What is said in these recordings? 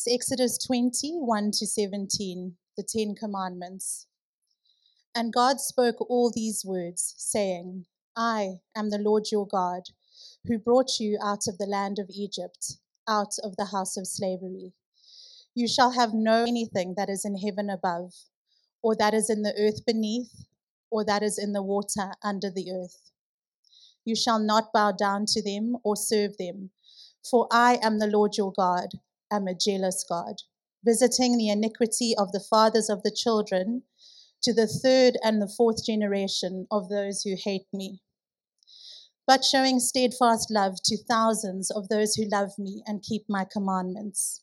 It's Exodus 20, 1 to 17, the Ten Commandments. And God spoke all these words, saying, I am the Lord your God, who brought you out of the land of Egypt, out of the house of slavery. You shall have no anything that is in heaven above, or that is in the earth beneath, or that is in the water under the earth. You shall not bow down to them or serve them, for I am the Lord your God am a jealous God, visiting the iniquity of the fathers of the children to the third and the fourth generation of those who hate me, but showing steadfast love to thousands of those who love me and keep my commandments.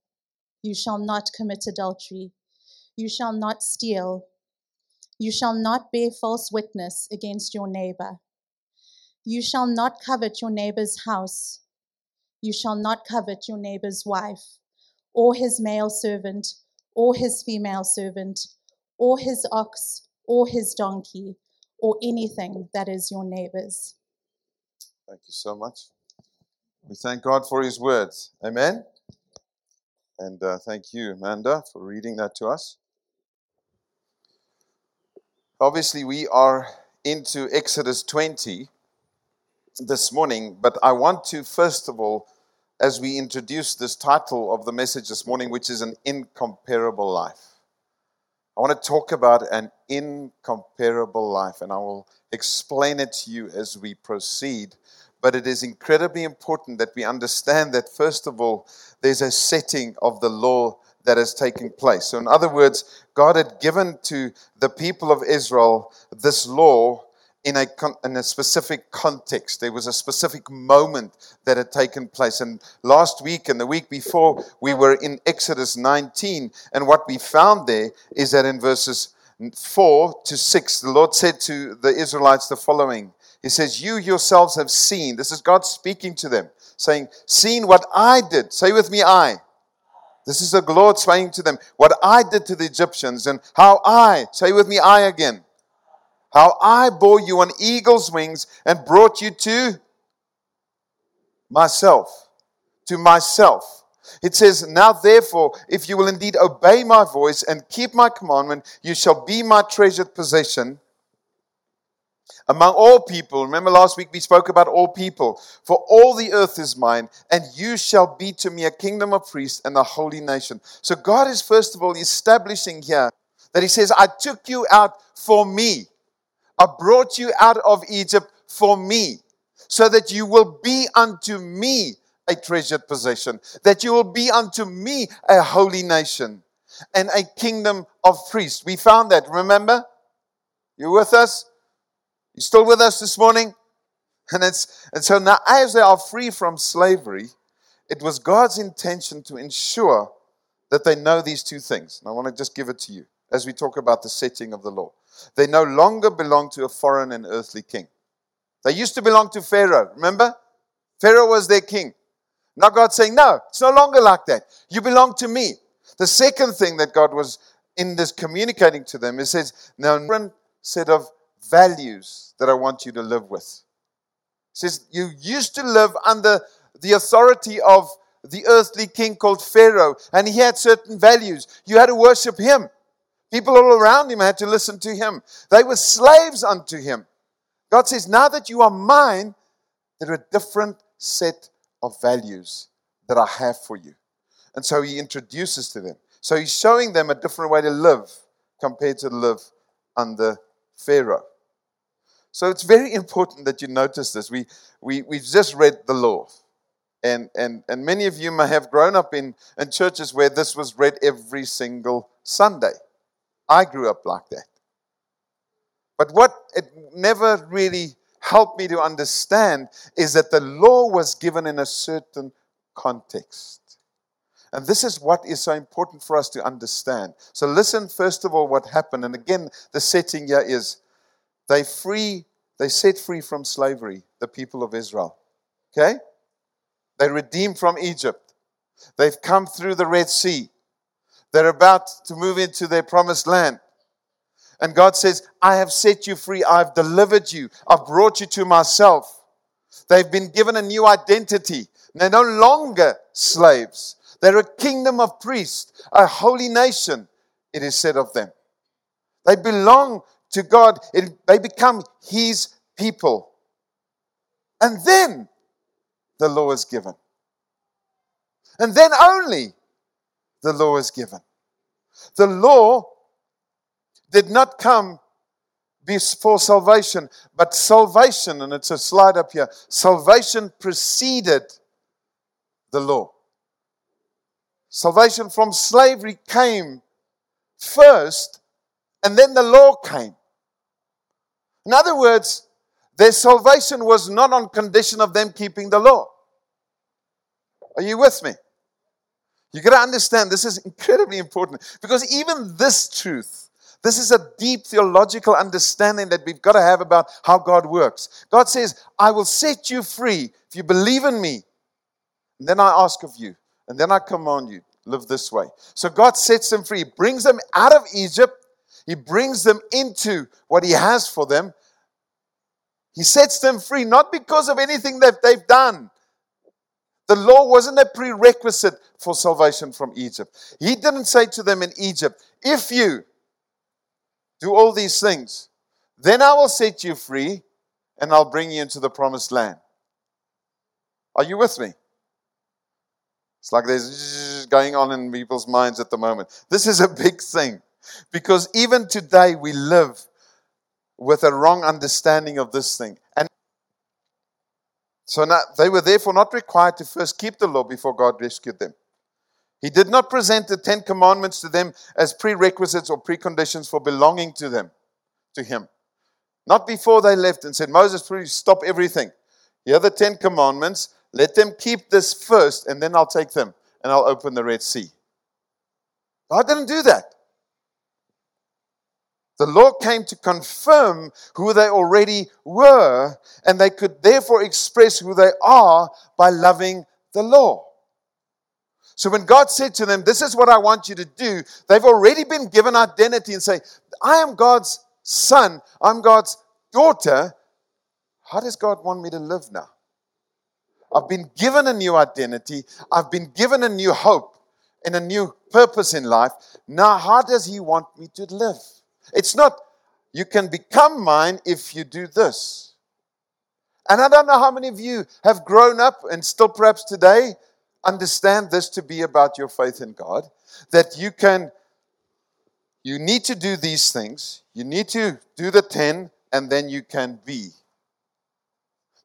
You shall not commit adultery. You shall not steal. You shall not bear false witness against your neighbor. You shall not covet your neighbor's house. You shall not covet your neighbor's wife, or his male servant, or his female servant, or his ox, or his donkey, or anything that is your neighbor's. Thank you so much. We thank God for His words. Amen. And uh, thank you, Amanda, for reading that to us. Obviously, we are into Exodus 20 this morning, but I want to first of all as we introduce this title of the message this morning, which is an incomparable life. I want to talk about an incomparable life, and I will explain it to you as we proceed. But it is incredibly important that we understand that, first of all, there's a setting of the law that has taken place. So, in other words, God had given to the people of Israel this law in a, in a specific context. There was a specific moment that had taken place. And last week and the week before, we were in Exodus 19. And what we found there is that in verses 4 to 6, the Lord said to the Israelites the following He says, You yourselves have seen, this is God speaking to them, saying, Seeing what I did. Say with me, I. This is the Lord saying to them, What I did to the Egyptians and how I, say with me, I again how I bore you on eagle's wings and brought you to myself. To myself. It says, Now therefore, if you will indeed obey my voice and keep my commandment, you shall be my treasured possession among all people. Remember last week we spoke about all people. For all the earth is mine, and you shall be to me a kingdom of priests and a holy nation. So God is first of all establishing here that He says, I took you out for me. I brought you out of Egypt for me, so that you will be unto me a treasured possession, that you will be unto me a holy nation and a kingdom of priests. We found that, remember? You with us? You still with us this morning? And, it's, and so now, as they are free from slavery, it was God's intention to ensure that they know these two things. And I want to just give it to you as we talk about the setting of the law. They no longer belong to a foreign and earthly king. They used to belong to Pharaoh, remember? Pharaoh was their king. Now God's saying, no, it's no longer like that. You belong to me. The second thing that God was in this communicating to them, He says, now set of values that I want you to live with. Says, you used to live under the authority of the earthly king called Pharaoh, and he had certain values. You had to worship him. People all around him had to listen to him. They were slaves unto him. God says, Now that you are mine, there are a different set of values that I have for you. And so he introduces to them. So he's showing them a different way to live compared to live under Pharaoh. So it's very important that you notice this. We, we, we've just read the law. And, and, and many of you may have grown up in, in churches where this was read every single Sunday. I grew up like that. But what it never really helped me to understand is that the law was given in a certain context. And this is what is so important for us to understand. So, listen first of all what happened. And again, the setting here is they free, they set free from slavery the people of Israel. Okay? They redeemed from Egypt. They've come through the Red Sea. They're about to move into their promised land. And God says, I have set you free. I've delivered you. I've brought you to myself. They've been given a new identity. They're no longer slaves. They're a kingdom of priests, a holy nation, it is said of them. They belong to God, it, they become His people. And then the law is given. And then only the law is given. The law did not come before salvation, but salvation, and it's a slide up here, salvation preceded the law. Salvation from slavery came first, and then the law came. In other words, their salvation was not on condition of them keeping the law. Are you with me? You got to understand this is incredibly important because even this truth, this is a deep theological understanding that we've got to have about how God works. God says, I will set you free if you believe in me. And then I ask of you, and then I command you, live this way. So God sets them free, brings them out of Egypt, He brings them into what He has for them. He sets them free, not because of anything that they've done. The law wasn't a prerequisite for salvation from Egypt. He didn't say to them in Egypt, if you do all these things, then I will set you free and I'll bring you into the promised land. Are you with me? It's like there's going on in people's minds at the moment. This is a big thing because even today we live with a wrong understanding of this thing. And so now, they were therefore not required to first keep the law before God rescued them. He did not present the Ten Commandments to them as prerequisites or preconditions for belonging to them, to Him. Not before they left and said, Moses, please stop everything. Here are the Ten Commandments. Let them keep this first, and then I'll take them and I'll open the Red Sea. God didn't do that. The law came to confirm who they already were, and they could therefore express who they are by loving the law. So when God said to them, This is what I want you to do, they've already been given identity and say, I am God's son, I'm God's daughter. How does God want me to live now? I've been given a new identity. I've been given a new hope and a new purpose in life. Now, how does He want me to live? It's not, you can become mine if you do this. And I don't know how many of you have grown up and still perhaps today understand this to be about your faith in God. That you can, you need to do these things. You need to do the 10, and then you can be.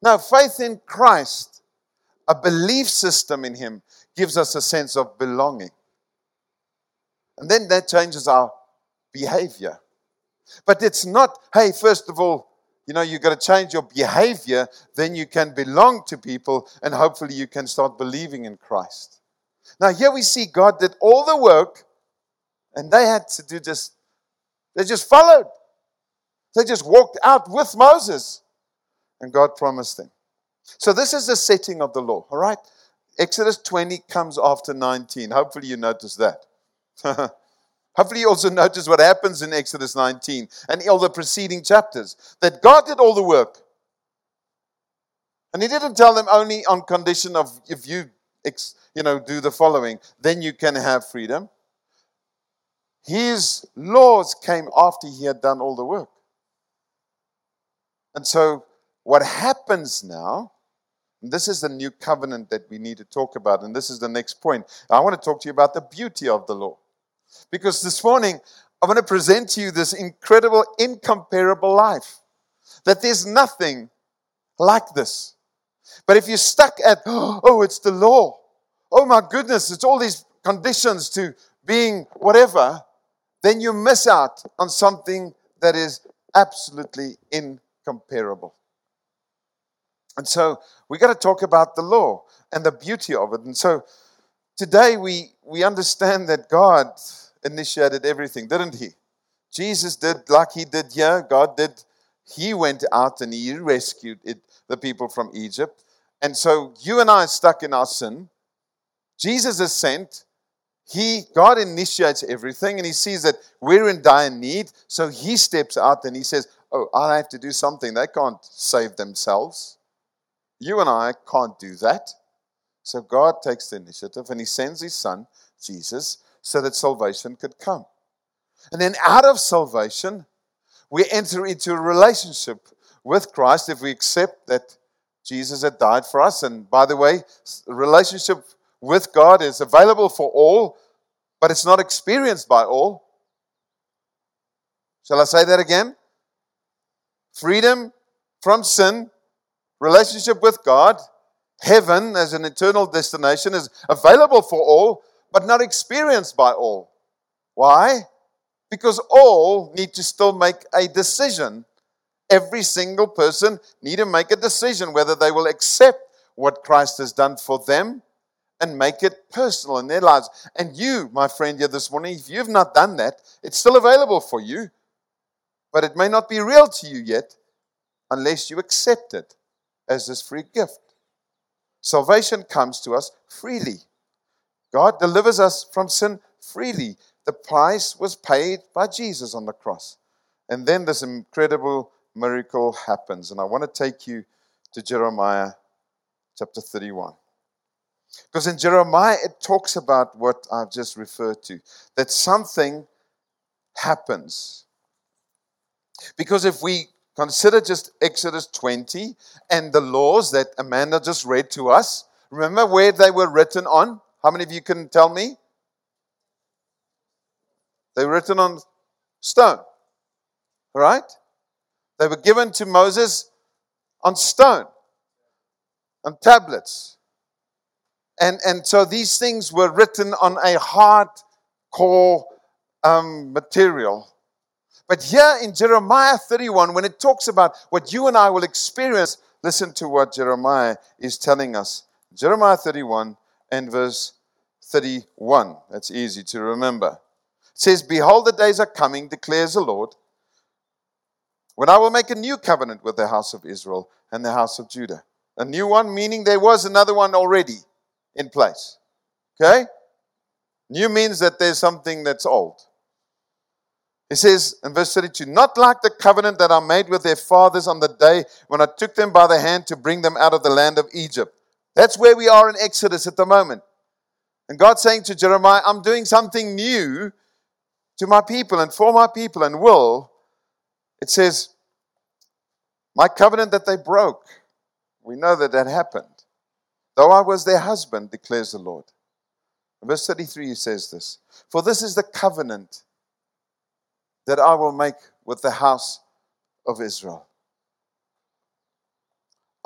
Now, faith in Christ a belief system in Him gives us a sense of belonging. And then that changes our behavior. But it's not, hey, first of all, you know, you've got to change your behavior, then you can belong to people, and hopefully you can start believing in Christ. Now, here we see God did all the work, and they had to do just, they just followed. They just walked out with Moses, and God promised them. So this is the setting of the law, all right? Exodus 20 comes after 19. Hopefully you notice that. Hopefully you also notice what happens in Exodus 19 and all the preceding chapters. That God did all the work. And he didn't tell them only on condition of if you you know do the following, then you can have freedom. His laws came after he had done all the work. And so, what happens now, this is the new covenant that we need to talk about, and this is the next point. I want to talk to you about the beauty of the law. Because this morning, I want to present to you this incredible, incomparable life. That there's nothing like this. But if you're stuck at, oh, it's the law, oh my goodness, it's all these conditions to being whatever, then you miss out on something that is absolutely incomparable. And so we got to talk about the law and the beauty of it. And so today we, we understand that God initiated everything, didn't he? Jesus did like he did here. God did. He went out and he rescued it, the people from Egypt. And so you and I are stuck in our sin. Jesus is sent. He, God initiates everything and he sees that we're in dire need. So he steps out and he says, Oh, I have to do something. They can't save themselves. You and I can't do that. So God takes the initiative and he sends his son, Jesus, so that salvation could come. And then out of salvation, we enter into a relationship with Christ if we accept that Jesus had died for us. And by the way, relationship with God is available for all, but it's not experienced by all. Shall I say that again? Freedom from sin, relationship with God, heaven as an eternal destination is available for all, but not experienced by all. Why? Because all need to still make a decision. Every single person need to make a decision whether they will accept what Christ has done for them and make it personal in their lives. And you, my friend, here this morning, if you've not done that, it's still available for you, but it may not be real to you yet unless you accept it as this free gift. Salvation comes to us freely. God delivers us from sin freely. The price was paid by Jesus on the cross. And then this incredible miracle happens. And I want to take you to Jeremiah chapter 31. Because in Jeremiah, it talks about what I've just referred to that something happens. Because if we consider just Exodus 20 and the laws that Amanda just read to us, remember where they were written on? How many of you can tell me? They were written on stone. Right? They were given to Moses on stone, on tablets. And, and so these things were written on a hard core um, material. But here in Jeremiah 31, when it talks about what you and I will experience, listen to what Jeremiah is telling us. Jeremiah 31 and verse 31. That's easy to remember. It says, Behold, the days are coming, declares the Lord, when I will make a new covenant with the house of Israel and the house of Judah. A new one, meaning there was another one already in place. Okay? New means that there's something that's old. He says in verse 32 Not like the covenant that I made with their fathers on the day when I took them by the hand to bring them out of the land of Egypt. That's where we are in Exodus at the moment. And God's saying to Jeremiah, I'm doing something new to my people and for my people and will. It says, My covenant that they broke. We know that that happened. Though I was their husband, declares the Lord. In verse 33, he says this For this is the covenant that I will make with the house of Israel.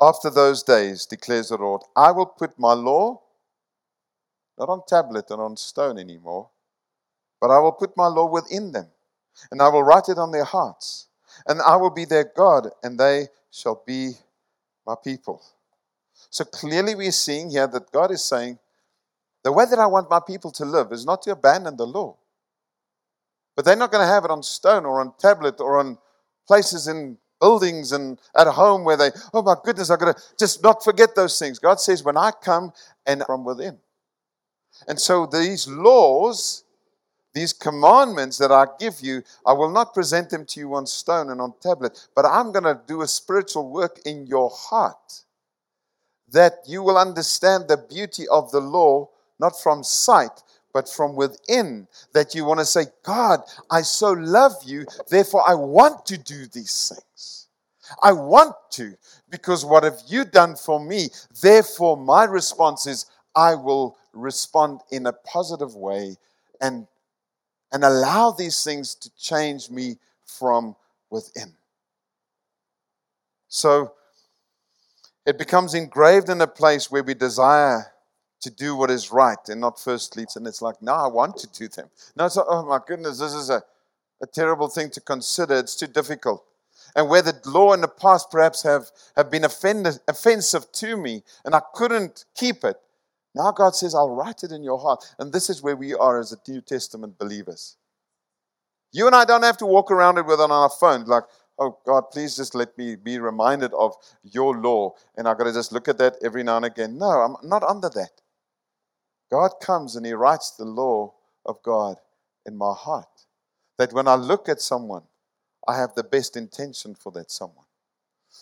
After those days, declares the Lord, I will put my law not on tablet and on stone anymore, but I will put my law within them, and I will write it on their hearts, and I will be their God, and they shall be my people. So clearly, we're seeing here that God is saying, the way that I want my people to live is not to abandon the law. But they're not going to have it on stone or on tablet or on places in buildings and at home where they, oh my goodness, I've got to just not forget those things. God says, when I come and from within. And so these laws, these commandments that I give you, I will not present them to you on stone and on tablet, but I'm going to do a spiritual work in your heart that you will understand the beauty of the law, not from sight, but from within that you want to say, God, I so love you, therefore I want to do these things. I want to, because what have you done for me? Therefore, my response is, I will respond in a positive way and, and allow these things to change me from within. So it becomes engraved in a place where we desire to do what is right and not first leads. And it's like, no, I want to do them. No, it's like, oh my goodness, this is a, a terrible thing to consider. It's too difficult. And where the law in the past perhaps have, have been offended, offensive to me and I couldn't keep it, now God says, I'll write it in your heart. And this is where we are as a New Testament believers. You and I don't have to walk around it with on our phone, like, oh God, please just let me be reminded of your law. And I've got to just look at that every now and again. No, I'm not under that. God comes and He writes the law of God in my heart. That when I look at someone, I have the best intention for that someone.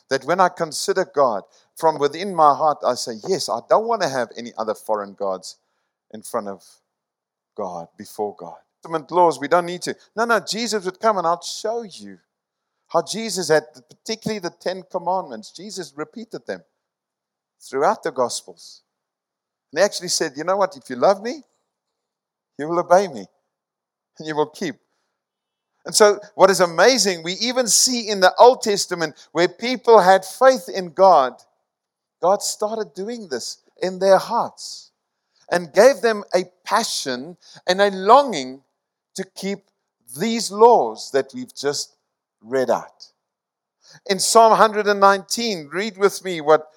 That when I consider God, from within my heart, I say, Yes, I don't want to have any other foreign gods in front of God, before God. Laws, we don't need to. No, no, Jesus would come and I'll show you how Jesus had, particularly the Ten Commandments, Jesus repeated them throughout the Gospels. And he actually said, You know what? If you love me, you will obey me and you will keep. And so, what is amazing, we even see in the Old Testament where people had faith in God, God started doing this in their hearts and gave them a passion and a longing to keep these laws that we've just read out. In Psalm 119, read with me what,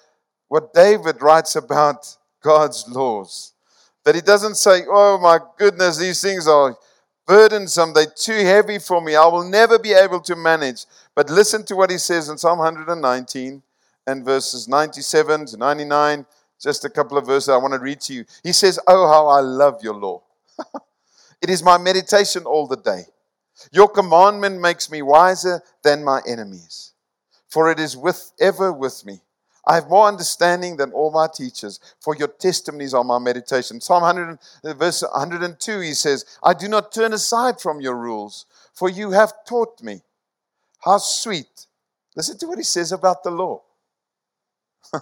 what David writes about God's laws. That he doesn't say, Oh my goodness, these things are burdensome, they're too heavy for me, I will never be able to manage. But listen to what he says in Psalm 119 and verses 97 to 99. Just a couple of verses I want to read to you. He says, Oh, how I love your law. it is my meditation all the day. Your commandment makes me wiser than my enemies, for it is with ever with me. I have more understanding than all my teachers, for your testimonies are my meditation. Psalm 100, verse 102, he says, I do not turn aside from your rules, for you have taught me. How sweet. Listen to what he says about the law.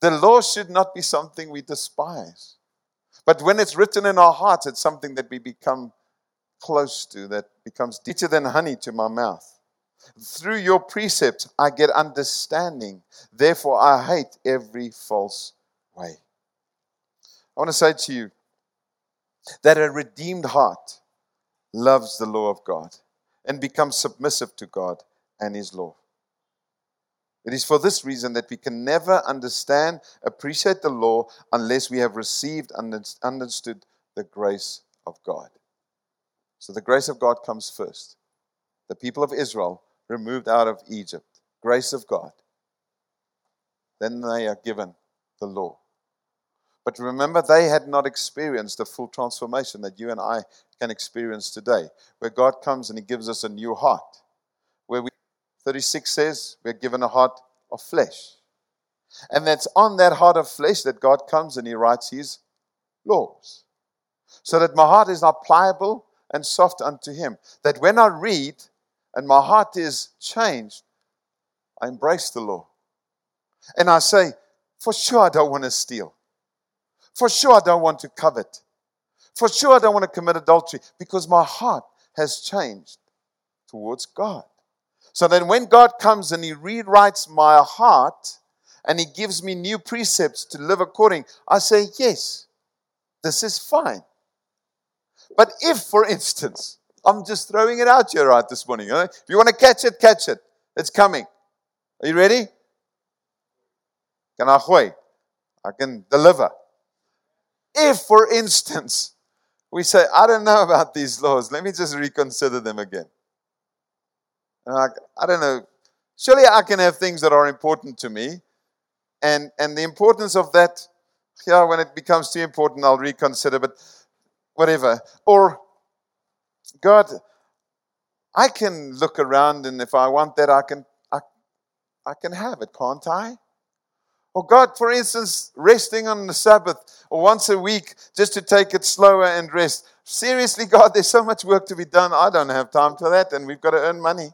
the law should not be something we despise. But when it's written in our hearts, it's something that we become close to, that becomes deeper than honey to my mouth. Through your precepts, I get understanding. Therefore, I hate every false way. I want to say to you that a redeemed heart loves the law of God and becomes submissive to God and His law. It is for this reason that we can never understand, appreciate the law unless we have received and understood the grace of God. So the grace of God comes first. The people of Israel removed out of Egypt, grace of God. Then they are given the law. But remember, they had not experienced the full transformation that you and I can experience today, where God comes and He gives us a new heart. Where we, 36 says, we're given a heart of flesh. And that's on that heart of flesh that God comes and He writes His laws. So that my heart is not pliable and soft unto Him. That when I read, and my heart is changed, I embrace the law. And I say, for sure, I don't want to steal. For sure, I don't want to covet. For sure, I don't want to commit adultery because my heart has changed towards God. So then, when God comes and He rewrites my heart and He gives me new precepts to live according, I say, Yes, this is fine. But if, for instance, I'm just throwing it out here right this morning. If you want to catch it, catch it. It's coming. Are you ready? Can I gooi? I can deliver. If, for instance, we say, I don't know about these laws, let me just reconsider them again. And I, I don't know. Surely I can have things that are important to me. And, and the importance of that, yeah, when it becomes too important, I'll reconsider, but whatever. Or God, I can look around and if I want that, I can, I, I can have it, can't I? Or God, for instance, resting on the Sabbath or once a week just to take it slower and rest. Seriously, God, there's so much work to be done. I don't have time for that, and we've got to earn money.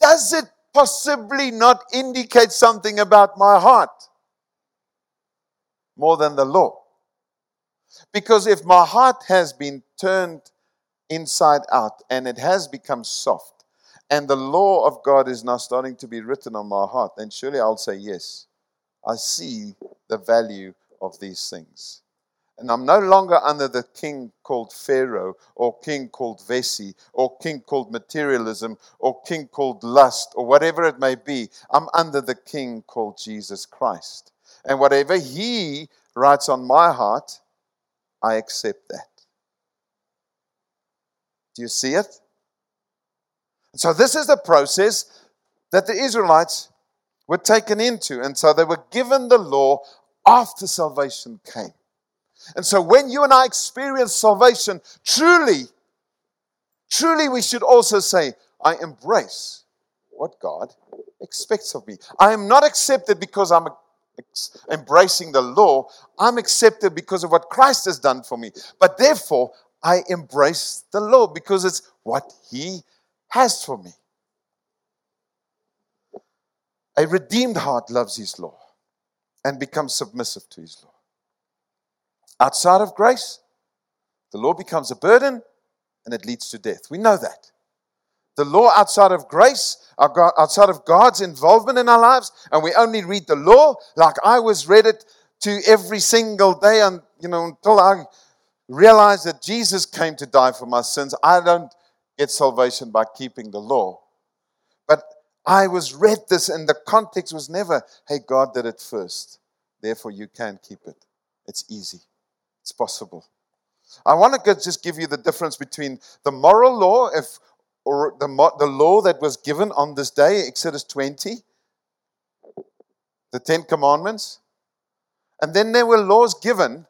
Does it possibly not indicate something about my heart more than the law? Because if my heart has been turned inside out and it has become soft, and the law of God is now starting to be written on my heart, then surely I'll say, Yes, I see the value of these things. And I'm no longer under the king called Pharaoh, or king called Vesey, or king called materialism, or king called lust, or whatever it may be. I'm under the king called Jesus Christ. And whatever he writes on my heart, I accept that. Do you see it? So, this is the process that the Israelites were taken into. And so they were given the law after salvation came. And so when you and I experience salvation, truly, truly we should also say, I embrace what God expects of me. I am not accepted because I'm embracing the law. I'm accepted because of what Christ has done for me. But therefore, I embrace the law because it's what He has for me. A redeemed heart loves His law and becomes submissive to His law. Outside of grace, the law becomes a burden and it leads to death. We know that. The law outside of grace, outside of God's involvement in our lives, and we only read the law like I was read it to every single day, and you know until I realized that Jesus came to die for my sins. I don't get salvation by keeping the law, but I was read this, and the context was never, "Hey, God did it first, therefore you can keep it." It's easy. It's possible. I want to just give you the difference between the moral law, if, or the, the law that was given on this day, Exodus 20, the Ten Commandments, and then there were laws given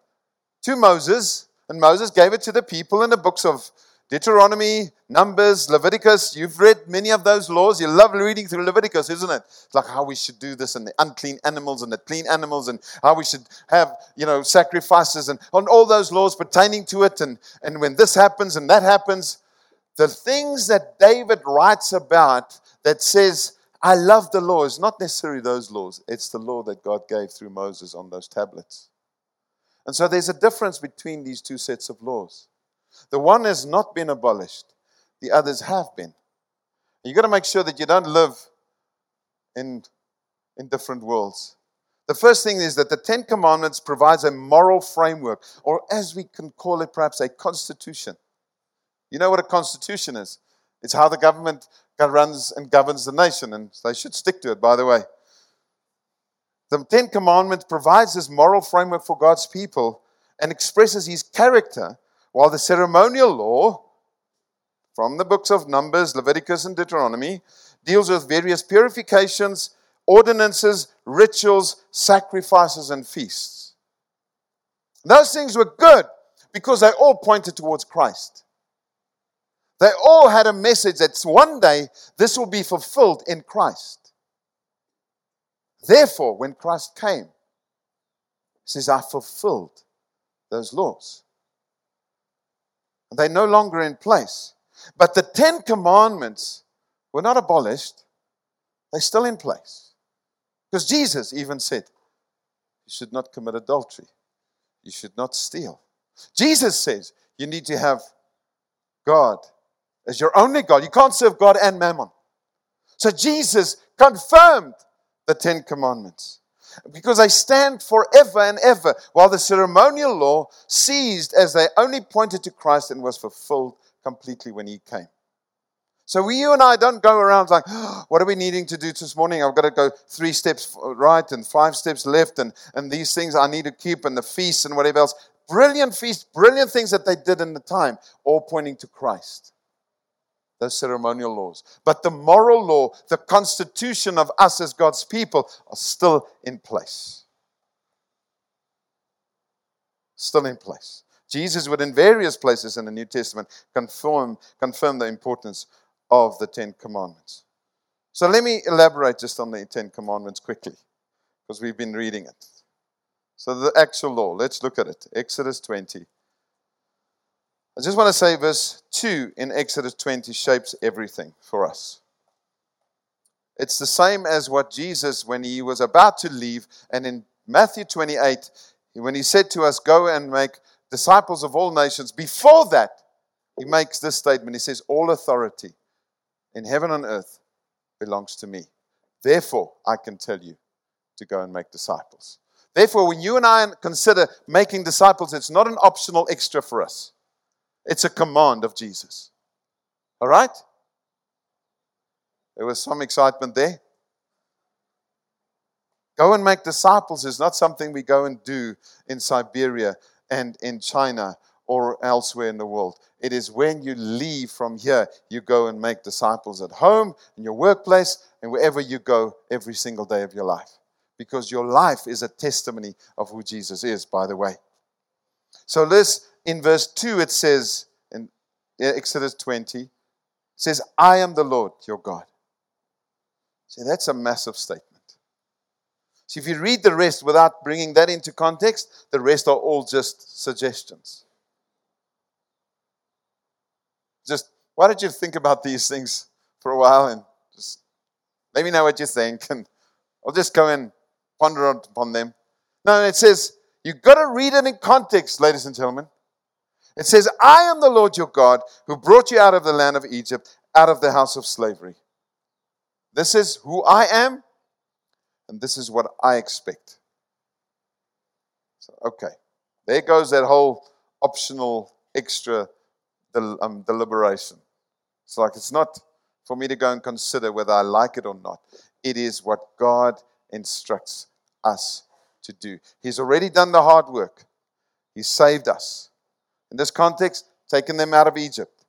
to Moses, and Moses gave it to the people in the books of Deuteronomy, Numbers, Leviticus. You've read many of those laws. You love reading through Leviticus, isn't it? It's like how we should do this and the unclean animals and the clean animals and how we should have, you know, sacrifices and on all those laws pertaining to it. And, and when this happens and that happens, the things that David writes about that says, I love the law is not necessarily those laws. It's the law that God gave through Moses on those tablets. And so there's a difference between these two sets of laws. The one has not been abolished, the others have been. You've got to make sure that you don't live in, in different worlds. The first thing is that the Ten Commandments provides a moral framework, or as we can call it perhaps a constitution. You know what a constitution is? It's how the government runs and governs the nation, and they should stick to it, by the way. The Ten Commandments provides this moral framework for God's people and expresses his character while the ceremonial law, from the books of Numbers, Leviticus, and Deuteronomy, deals with various purifications, ordinances, rituals, sacrifices, and feasts. Those things were good because they all pointed towards Christ. They all had a message that one day this will be fulfilled in Christ. Therefore, when Christ came, he says, I fulfilled those laws. They're no longer in place. But the Ten Commandments were not abolished, they're still in place. Because Jesus even said, You should not commit adultery, you should not steal. Jesus says, You need to have God as your only God. You can't serve God and mammon. So Jesus confirmed the Ten Commandments because they stand forever and ever, while the ceremonial law ceased as they only pointed to Christ and was fulfilled completely when he came. So we, you and I don't go around like, oh, what are we needing to do this morning? I've got to go three steps right and five steps left, and, and these things I need to keep, and the feasts and whatever else. Brilliant feasts, brilliant things that they did in the time, all pointing to Christ those ceremonial laws. But the moral law, the constitution of us as God's people, are still in place. Still in place. Jesus would, in various places in the New Testament, confirm, confirm the importance of the Ten Commandments. So let me elaborate just on the Ten Commandments quickly, because we've been reading it. So, the actual law, let's look at it. Exodus 20. I just want to say verse 2 in Exodus 20 shapes everything for us. It's the same as what Jesus, when he was about to leave, and in Matthew 28, when he said to us, Go and make disciples of all nations, before that, he makes this statement. He says, All authority in heaven and earth belongs to me. Therefore, I can tell you to go and make disciples. Therefore, when you and I consider making disciples, it's not an optional extra for us, it's a command of Jesus. All right? There was some excitement there. Go and make disciples is not something we go and do in Siberia and in China or elsewhere in the world. It is when you leave from here, you go and make disciples at home, in your workplace, and wherever you go every single day of your life because your life is a testimony of who Jesus is, by the way. So, this in verse 2, it says in Exodus 20, says, I am the Lord your God. See, that's a massive statement. See, if you read the rest without bringing that into context, the rest are all just suggestions. Just why don't you think about these things for a while and just let me know what you think, and I'll just go and ponder upon them. No, it says, you've got to read it in context, ladies and gentlemen. It says, I am the Lord your God who brought you out of the land of Egypt, out of the house of slavery. This is who I am, and this is what I expect. So, okay, there goes that whole optional extra del- um, deliberation. It's like it's not for me to go and consider whether I like it or not. It is what God instructs us to do. He's already done the hard work, He saved us. In this context, taken them out of Egypt.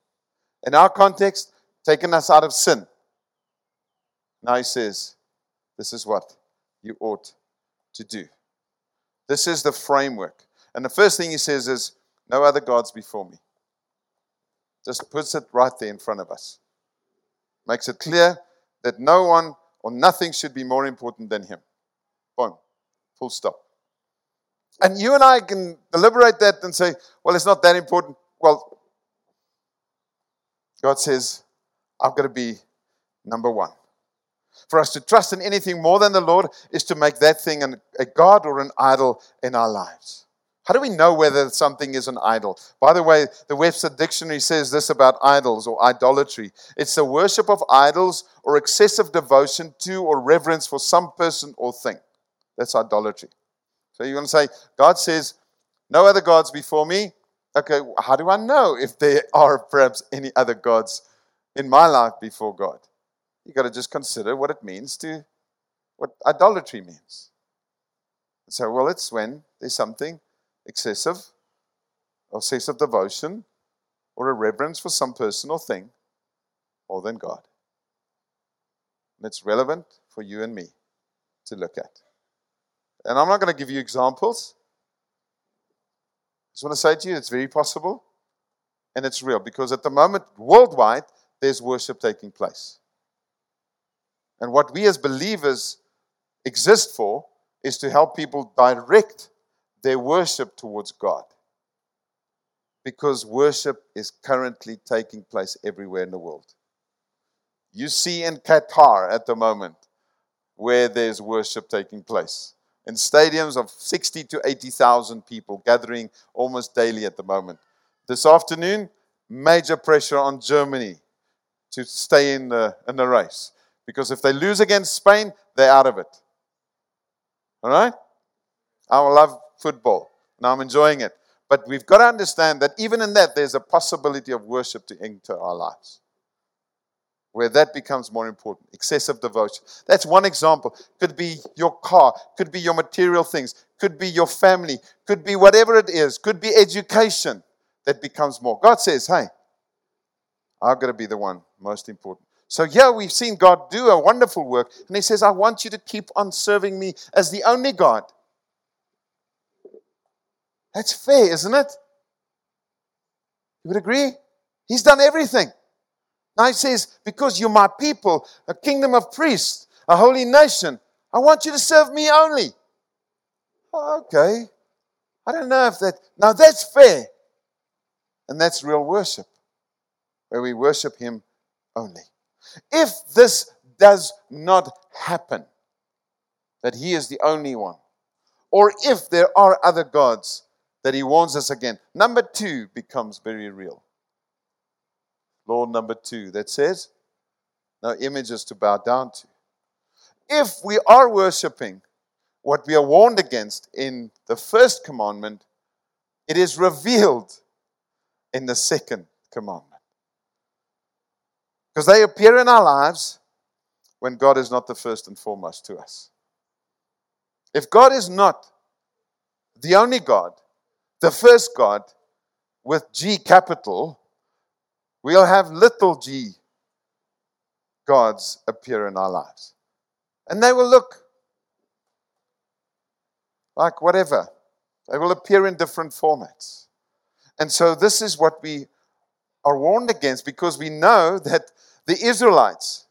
In our context, taken us out of sin. Now He says, This is what you ought to do. This is the framework. And the first thing He says is, No other gods before me. Just puts it right there in front of us. Makes it clear that no one or nothing should be more important than Him. Boom. Full stop. And you and I can deliberate that and say, well, it's not that important. Well, God says, I've got to be number one. For us to trust in anything more than the Lord is to make that thing an, a God or an idol in our lives. How do we know whether something is an idol? By the way, the Webster Dictionary says this about idols or idolatry it's the worship of idols or excessive devotion to or reverence for some person or thing. That's idolatry. So you're going to say, God says, no other gods before me. Okay, how do I know if there are perhaps any other gods in my life before God? You've got to just consider what it means to, what idolatry means. So, well, it's when there's something excessive, excessive devotion, or a reverence for some person or thing more than God. And it's relevant for you and me to look at. And I'm not going to give you examples. I just want to say to you, it's very possible and it's real because at the moment, worldwide, there's worship taking place. And what we as believers exist for is to help people direct their worship towards God. Because worship is currently taking place everywhere in the world. You see in Qatar at the moment where there's worship taking place. In stadiums of 60 to 80,000 people gathering almost daily at the moment. This afternoon, major pressure on Germany to stay in the, in the race. Because if they lose against Spain, they're out of it. All right? I love football. Now I'm enjoying it. But we've got to understand that even in that, there's a possibility of worship to enter our lives. Where that becomes more important. Excessive devotion. That's one example. Could be your car, could be your material things, could be your family, could be whatever it is, could be education that becomes more. God says, hey, I've got to be the one most important. So, yeah, we've seen God do a wonderful work, and He says, I want you to keep on serving me as the only God. That's fair, isn't it? You would agree? He's done everything. Now he says, Because you're my people, a kingdom of priests, a holy nation, I want you to serve me only. Oh, okay. I don't know if that. Now that's fair. And that's real worship, where we worship Him only. If this does not happen, that He is the only one, or if there are other gods that He warns us again, number two becomes very real. Law number two that says, no images to bow down to. If we are worshiping what we are warned against in the first commandment, it is revealed in the second commandment. Because they appear in our lives when God is not the first and foremost to us. If God is not the only God, the first God with G capital, we'll have little g gods appear in our lives. And they will look like whatever. They will appear in different formats. And so this is what we are warned against because we know that the Israelites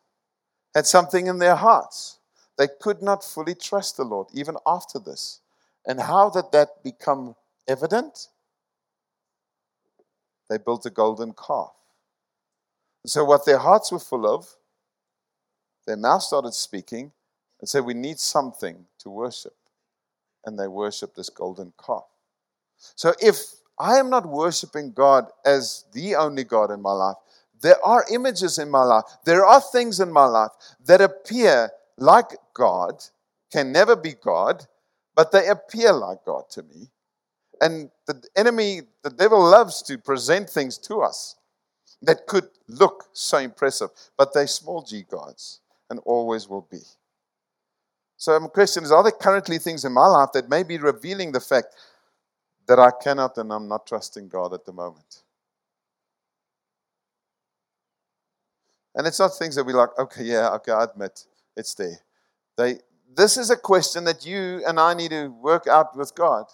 had something in their hearts. They could not fully trust the Lord even after this. And how did that become evident? They built a golden calf. So, what their hearts were full of, their mouth started speaking and said, We need something to worship and they worshiped this golden calf. So if I am not worshiping God as the only God in my life, there are images in my life, there are things in my life that appear like God, can never be God, but they appear like God to me. And the enemy, the devil loves to present things to us that could look so impressive, but they're small g gods and always will be. So my question is, are there currently things in my life that may be revealing the fact that I cannot and I'm not trusting God at the moment? And it's not things that we like, okay, yeah, okay, I admit it's there. They, this is a question that you and I need to work out with God.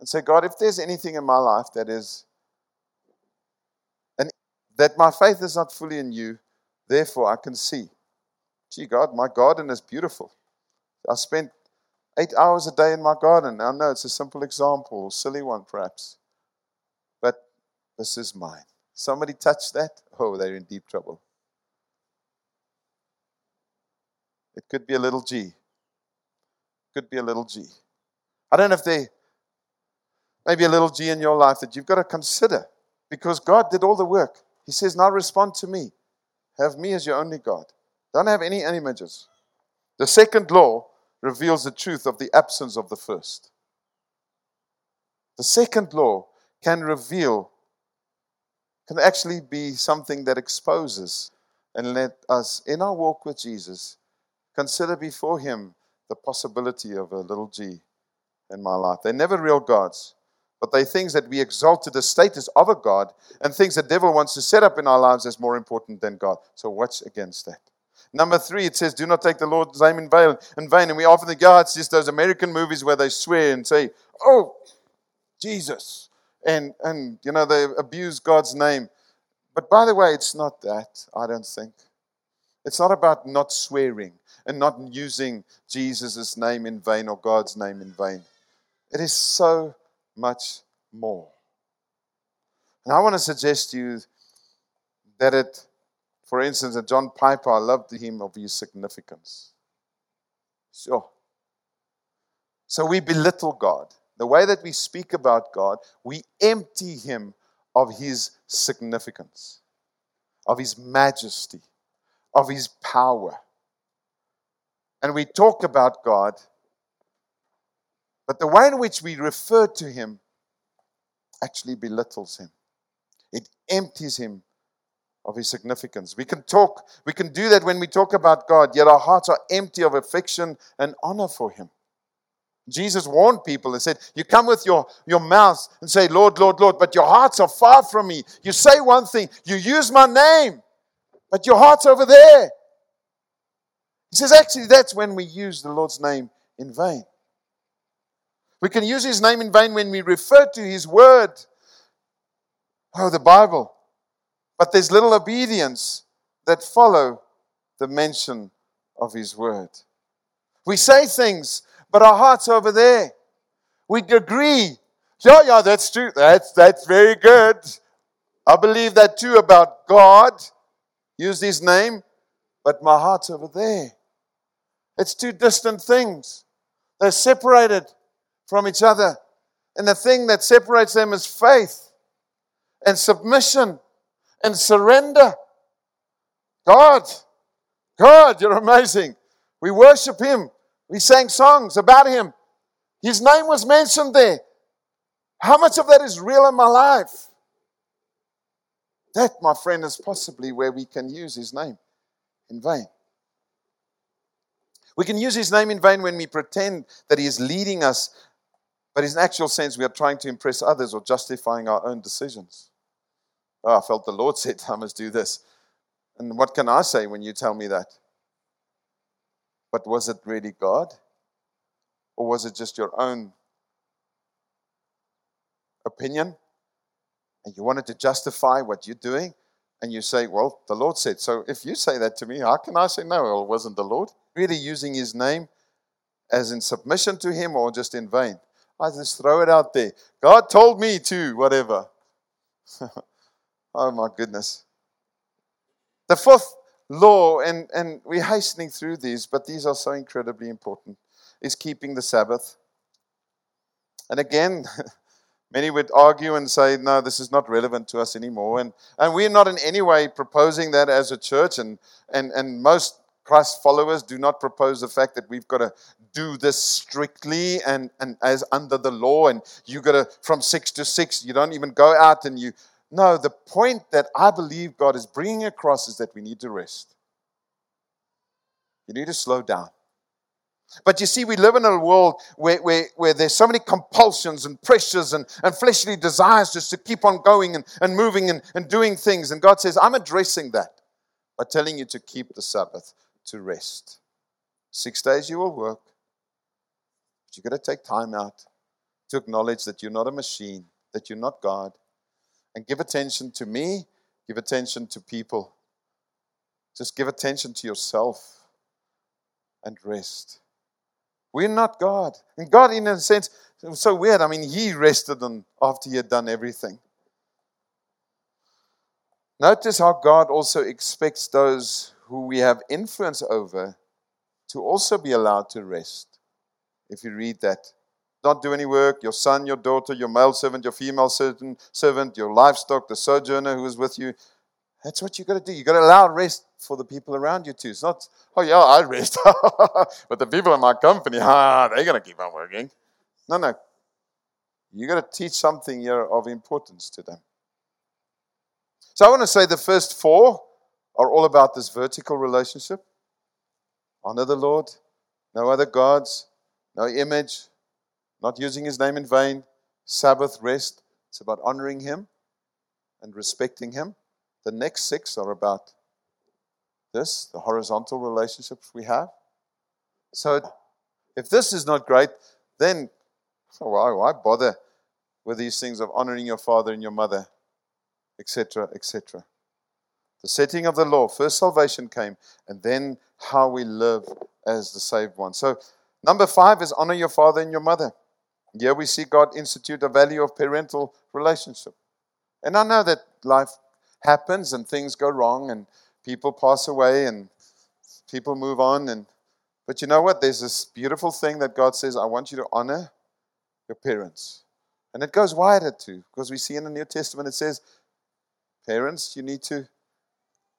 And say, God, if there's anything in my life that is, that my faith is not fully in you, therefore I can see Gee, God, my garden is beautiful. I spent eight hours a day in my garden. I know it's a simple example, silly one perhaps, but this is mine. Somebody touched that? Oh, they're in deep trouble. It could be a little G. Could be a little G. I don't know if they, maybe a little G in your life that you've got to consider because God did all the work. He says, Now respond to me. Have me as your only God. Don't have any images. The second law reveals the truth of the absence of the first. The second law can reveal, can actually be something that exposes and let us, in our walk with Jesus, consider before Him the possibility of a little g in my life. They're never real gods, but they're things that we exalt to the status of a God and things the devil wants to set up in our lives as more important than God. So, watch against that. Number three, it says, do not take the Lord's name in vain. In vain. And we often think, oh, it's just those American movies where they swear and say, oh, Jesus. And, and, you know, they abuse God's name. But by the way, it's not that, I don't think. It's not about not swearing and not using Jesus' name in vain or God's name in vain. It is so much more. And I want to suggest to you that it for instance, that John Piper, I loved him of his significance. Sure. So we belittle God. The way that we speak about God, we empty him of his significance, of his majesty, of his power. And we talk about God, but the way in which we refer to him actually belittles him. It empties him of his significance. We can talk, we can do that when we talk about God, yet our hearts are empty of affection and honor for him. Jesus warned people and said, You come with your, your mouth and say, Lord, Lord, Lord, but your hearts are far from me. You say one thing, you use my name, but your heart's over there. He says, Actually, that's when we use the Lord's name in vain. We can use his name in vain when we refer to his word. Oh, the Bible. But there's little obedience that follow the mention of his word. We say things, but our heart's over there. We agree. Yeah, yeah, that's true. That's, that's very good. I believe that too about God. Use his name, but my heart's over there. It's two distant things. They're separated from each other. And the thing that separates them is faith and submission and surrender. God, God, you're amazing. We worship Him. We sang songs about Him. His name was mentioned there. How much of that is real in my life? That, my friend, is possibly where we can use His name in vain. We can use His name in vain when we pretend that He is leading us, but in actual sense, we are trying to impress others or justifying our own decisions. Oh, I felt the Lord said, I must do this. And what can I say when you tell me that? But was it really God? Or was it just your own opinion? And you wanted to justify what you're doing? And you say, Well, the Lord said. So if you say that to me, how can I say no? Well, it wasn't the Lord? Really using his name as in submission to him or just in vain? I just throw it out there. God told me to, whatever. oh my goodness. The fourth law, and, and we're hastening through these, but these are so incredibly important, is keeping the Sabbath. And again, many would argue and say, no, this is not relevant to us anymore. And, and we're not in any way proposing that as a church, and, and, and most Christ followers do not propose the fact that we've got to do this strictly and, and as under the law, and you got to from six to six, you don't even go out and you no, the point that I believe God is bringing across is that we need to rest. You need to slow down. But you see, we live in a world where, where, where there's so many compulsions and pressures and, and fleshly desires just to keep on going and, and moving and, and doing things. And God says, I'm addressing that by telling you to keep the Sabbath, to rest. Six days you will work, but you've got to take time out to acknowledge that you're not a machine, that you're not God, and give attention to me, give attention to people. Just give attention to yourself and rest. We're not God. And God, in a sense, it was so weird. I mean, He rested on, after He had done everything. Notice how God also expects those who we have influence over to also be allowed to rest. If you read that not do any work, your son, your daughter, your male servant, your female servant, your livestock, the sojourner who is with you. That's what you've got to do. You've got to allow rest for the people around you too. It's not, oh yeah, I rest, but the people in my company, ah, they're going to keep on working. No, no. You've got to teach something here of importance to them. So I want to say the first four are all about this vertical relationship. Honor the Lord, no other gods, no image, not using his name in vain, Sabbath, rest. It's about honoring him and respecting him. The next six are about this, the horizontal relationships we have. So if this is not great, then why, why bother with these things of honoring your father and your mother, etc., etc. The setting of the law, first salvation came, and then how we live as the saved one. So, number five is honor your father and your mother. Here we see God institute a value of parental relationship. And I know that life happens and things go wrong and people pass away and people move on and but you know what there's this beautiful thing that God says I want you to honor your parents. And it goes wider too because we see in the New Testament it says parents you need to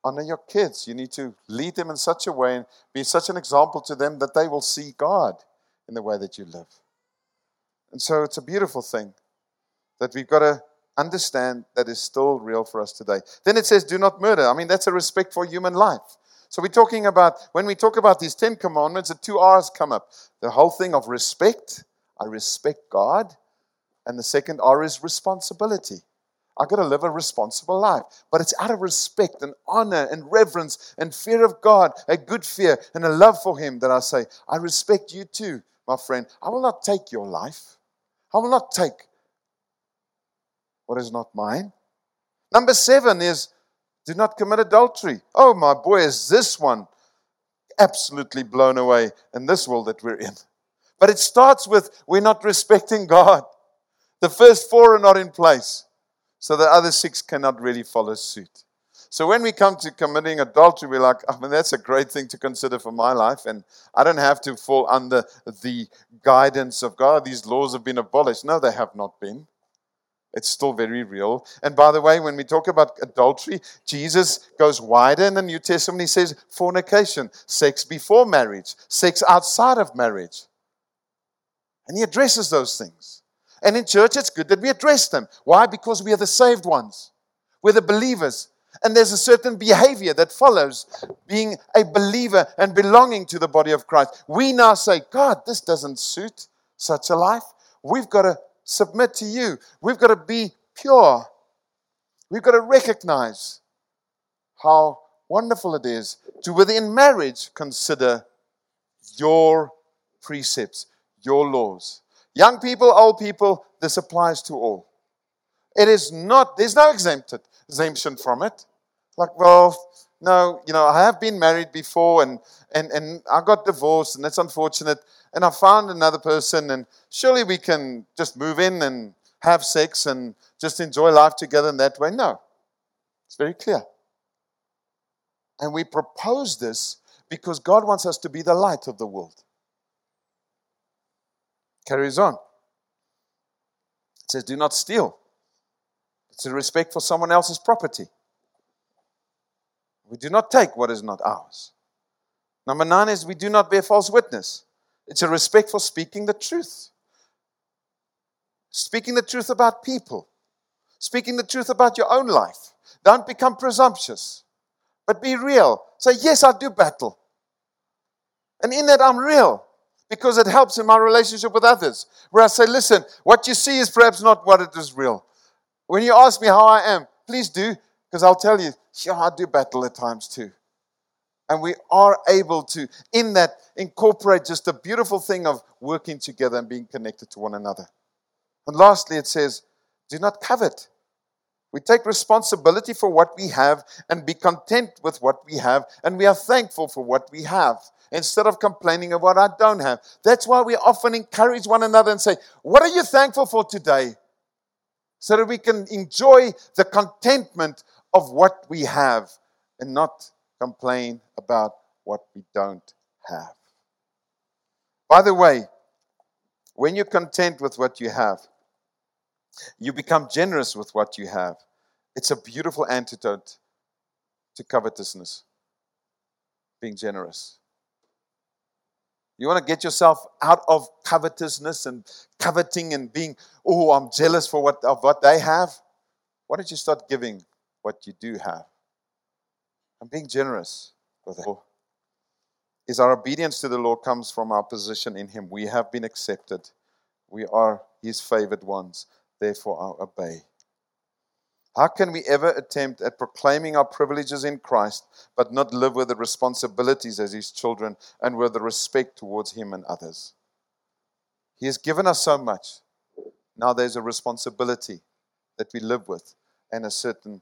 honor your kids. You need to lead them in such a way and be such an example to them that they will see God in the way that you live. And so it's a beautiful thing that we've got to understand that is still real for us today. Then it says, do not murder. I mean, that's a respect for human life. So we're talking about, when we talk about these Ten Commandments, the two R's come up. The whole thing of respect. I respect God. And the second R is responsibility. I've got to live a responsible life. But it's out of respect and honor and reverence and fear of God, a good fear and a love for Him that I say, I respect you too, my friend. I will not take your life. I will not take what is not mine. Number seven is do not commit adultery. Oh, my boy, is this one absolutely blown away in this world that we're in. But it starts with we're not respecting God. The first four are not in place, so the other six cannot really follow suit. So when we come to committing adultery, we're like, oh, I mean, that's a great thing to consider for my life, and I don't have to fall under the guidance of God. These laws have been abolished. No, they have not been. It's still very real. And by the way, when we talk about adultery, Jesus goes wider in the New Testament. He says fornication, sex before marriage, sex outside of marriage. And he addresses those things. And in church, it's good that we address them. Why? Because we are the saved ones, we're the believers. And there's a certain behavior that follows being a believer and belonging to the body of Christ. We now say, God, this doesn't suit such a life. We've got to submit to you. We've got to be pure. We've got to recognize how wonderful it is to, within marriage, consider your precepts, your laws. Young people, old people, this applies to all. It is not, there's no exempted, exemption from it. Like, well, no, you know, I have been married before and, and, and I got divorced and that's unfortunate. And I found another person and surely we can just move in and have sex and just enjoy life together in that way. No, it's very clear. And we propose this because God wants us to be the light of the world. Carries on. It says, Do not steal. It's a respect for someone else's property. We do not take what is not ours. Number nine is we do not bear false witness. It's a respect for speaking the truth. Speaking the truth about people. Speaking the truth about your own life. Don't become presumptuous, but be real. Say, Yes, I do battle. And in that, I'm real because it helps in my relationship with others. Where I say, Listen, what you see is perhaps not what it is real. When you ask me how I am, please do, because I'll tell you, sure, I do battle at times too. And we are able to, in that, incorporate just a beautiful thing of working together and being connected to one another. And lastly, it says, do not covet. We take responsibility for what we have and be content with what we have, and we are thankful for what we have instead of complaining of what I don't have. That's why we often encourage one another and say, What are you thankful for today? So that we can enjoy the contentment of what we have and not complain about what we don't have. By the way, when you're content with what you have, you become generous with what you have. It's a beautiful antidote to covetousness, being generous. You want to get yourself out of covetousness and coveting and being, oh, I'm jealous for what, of what they have. Why don't you start giving what you do have? And being generous with it. Is our obedience to the Lord comes from our position in Him. We have been accepted. We are His favored ones. Therefore, I obey. How can we ever attempt at proclaiming our privileges in Christ but not live with the responsibilities as His children and with the respect towards Him and others? He has given us so much. Now there's a responsibility that we live with and a certain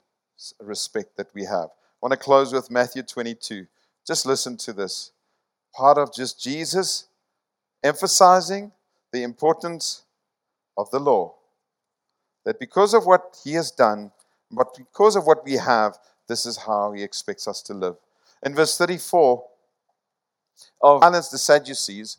respect that we have. I want to close with Matthew 22. Just listen to this. Part of just Jesus emphasizing the importance of the law. That because of what he has done, but because of what we have, this is how he expects us to live. In verse 34 of Silence the Sadducees,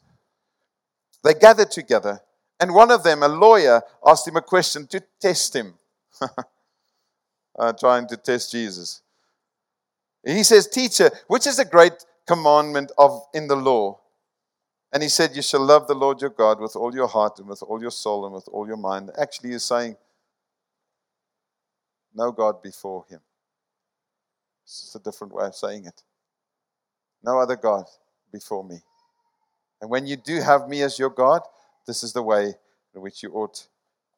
they gathered together, and one of them, a lawyer, asked him a question to test him, uh, trying to test Jesus. He says, Teacher, which is the great commandment of in the law? And he said, You shall love the Lord your God with all your heart and with all your soul and with all your mind. Actually, he's saying, no God before him. It's a different way of saying it. No other God before me. And when you do have me as your God, this is the way in which you ought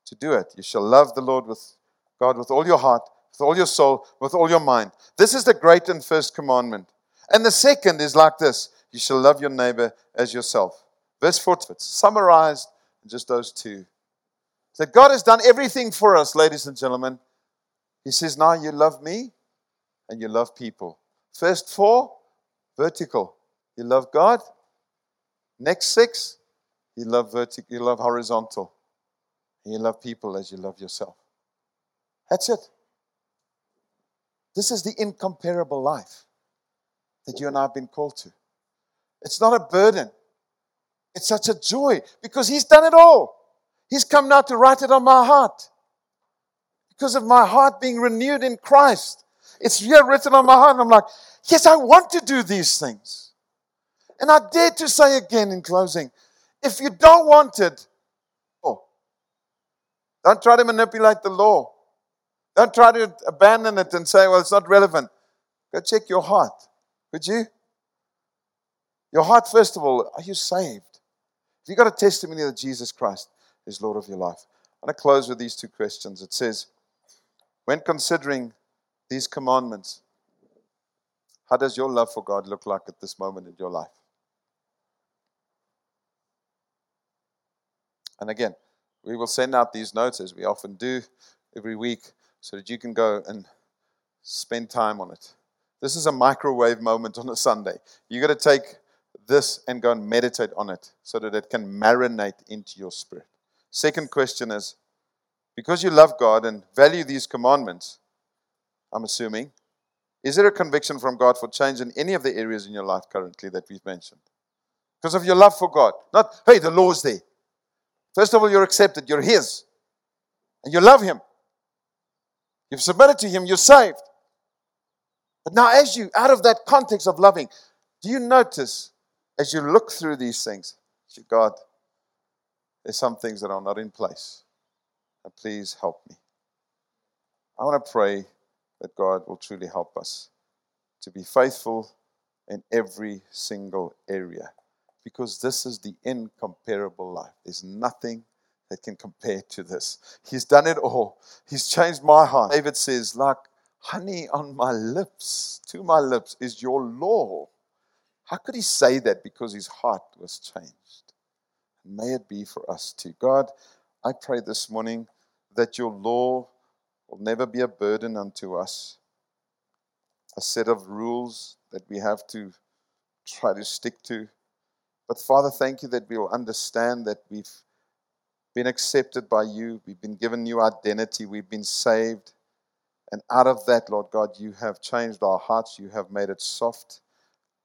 to do it. You shall love the Lord with God with all your heart, with all your soul, with all your mind. This is the great and first commandment. And the second is like this you shall love your neighbor as yourself. Verse 4 it's summarized in just those two. So God has done everything for us, ladies and gentlemen. He says, Now you love me and you love people. First four, vertical. You love God. Next six, you love vertical, you love horizontal. You love people as you love yourself. That's it. This is the incomparable life that you and I have been called to. It's not a burden. It's such a joy because He's done it all. He's come now to write it on my heart. Because of my heart being renewed in Christ. It's here written on my heart. And I'm like, yes, I want to do these things. And I dare to say again in closing if you don't want it, oh, don't try to manipulate the law. Don't try to abandon it and say, well, it's not relevant. Go check your heart. Would you? Your heart, first of all, are you saved? Have you got a testimony that Jesus Christ is Lord of your life? I want to close with these two questions. It says, when considering these commandments, how does your love for God look like at this moment in your life? And again, we will send out these notes as we often do every week so that you can go and spend time on it. This is a microwave moment on a Sunday. You've got to take this and go and meditate on it so that it can marinate into your spirit. Second question is because you love God and value these commandments, I'm assuming, is there a conviction from God for change in any of the areas in your life currently that we've mentioned? Because of your love for God. Not, hey, the law's there. First of all, you're accepted, you're His, and you love Him. You've submitted to Him, you're saved. But now, as you, out of that context of loving, do you notice as you look through these things, God, there's some things that are not in place. And please help me. I want to pray that God will truly help us to be faithful in every single area because this is the incomparable life. There's nothing that can compare to this. He's done it all. He's changed my heart. David says, like honey on my lips, to my lips is your law. How could he say that? Because his heart was changed. May it be for us too. God, I pray this morning that your law will never be a burden unto us, a set of rules that we have to try to stick to. But Father, thank you that we will understand that we've been accepted by you, we've been given new identity, we've been saved. And out of that, Lord God, you have changed our hearts, you have made it soft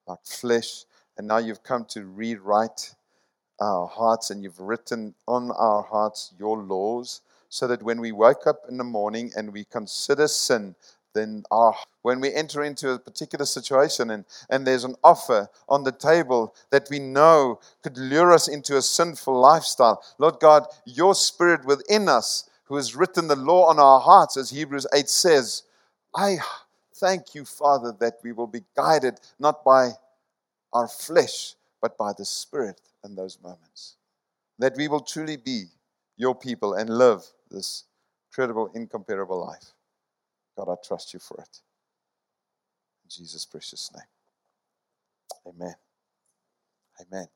like flesh, and now you've come to rewrite our hearts and you've written on our hearts your laws so that when we wake up in the morning and we consider sin, then our when we enter into a particular situation and, and there's an offer on the table that we know could lure us into a sinful lifestyle, Lord God, your spirit within us, who has written the law on our hearts, as Hebrews 8 says, I thank you, Father, that we will be guided not by our flesh, but by the Spirit in those moments. That we will truly be your people and live this incredible, incomparable life. God, I trust you for it. In Jesus' precious name. Amen. Amen.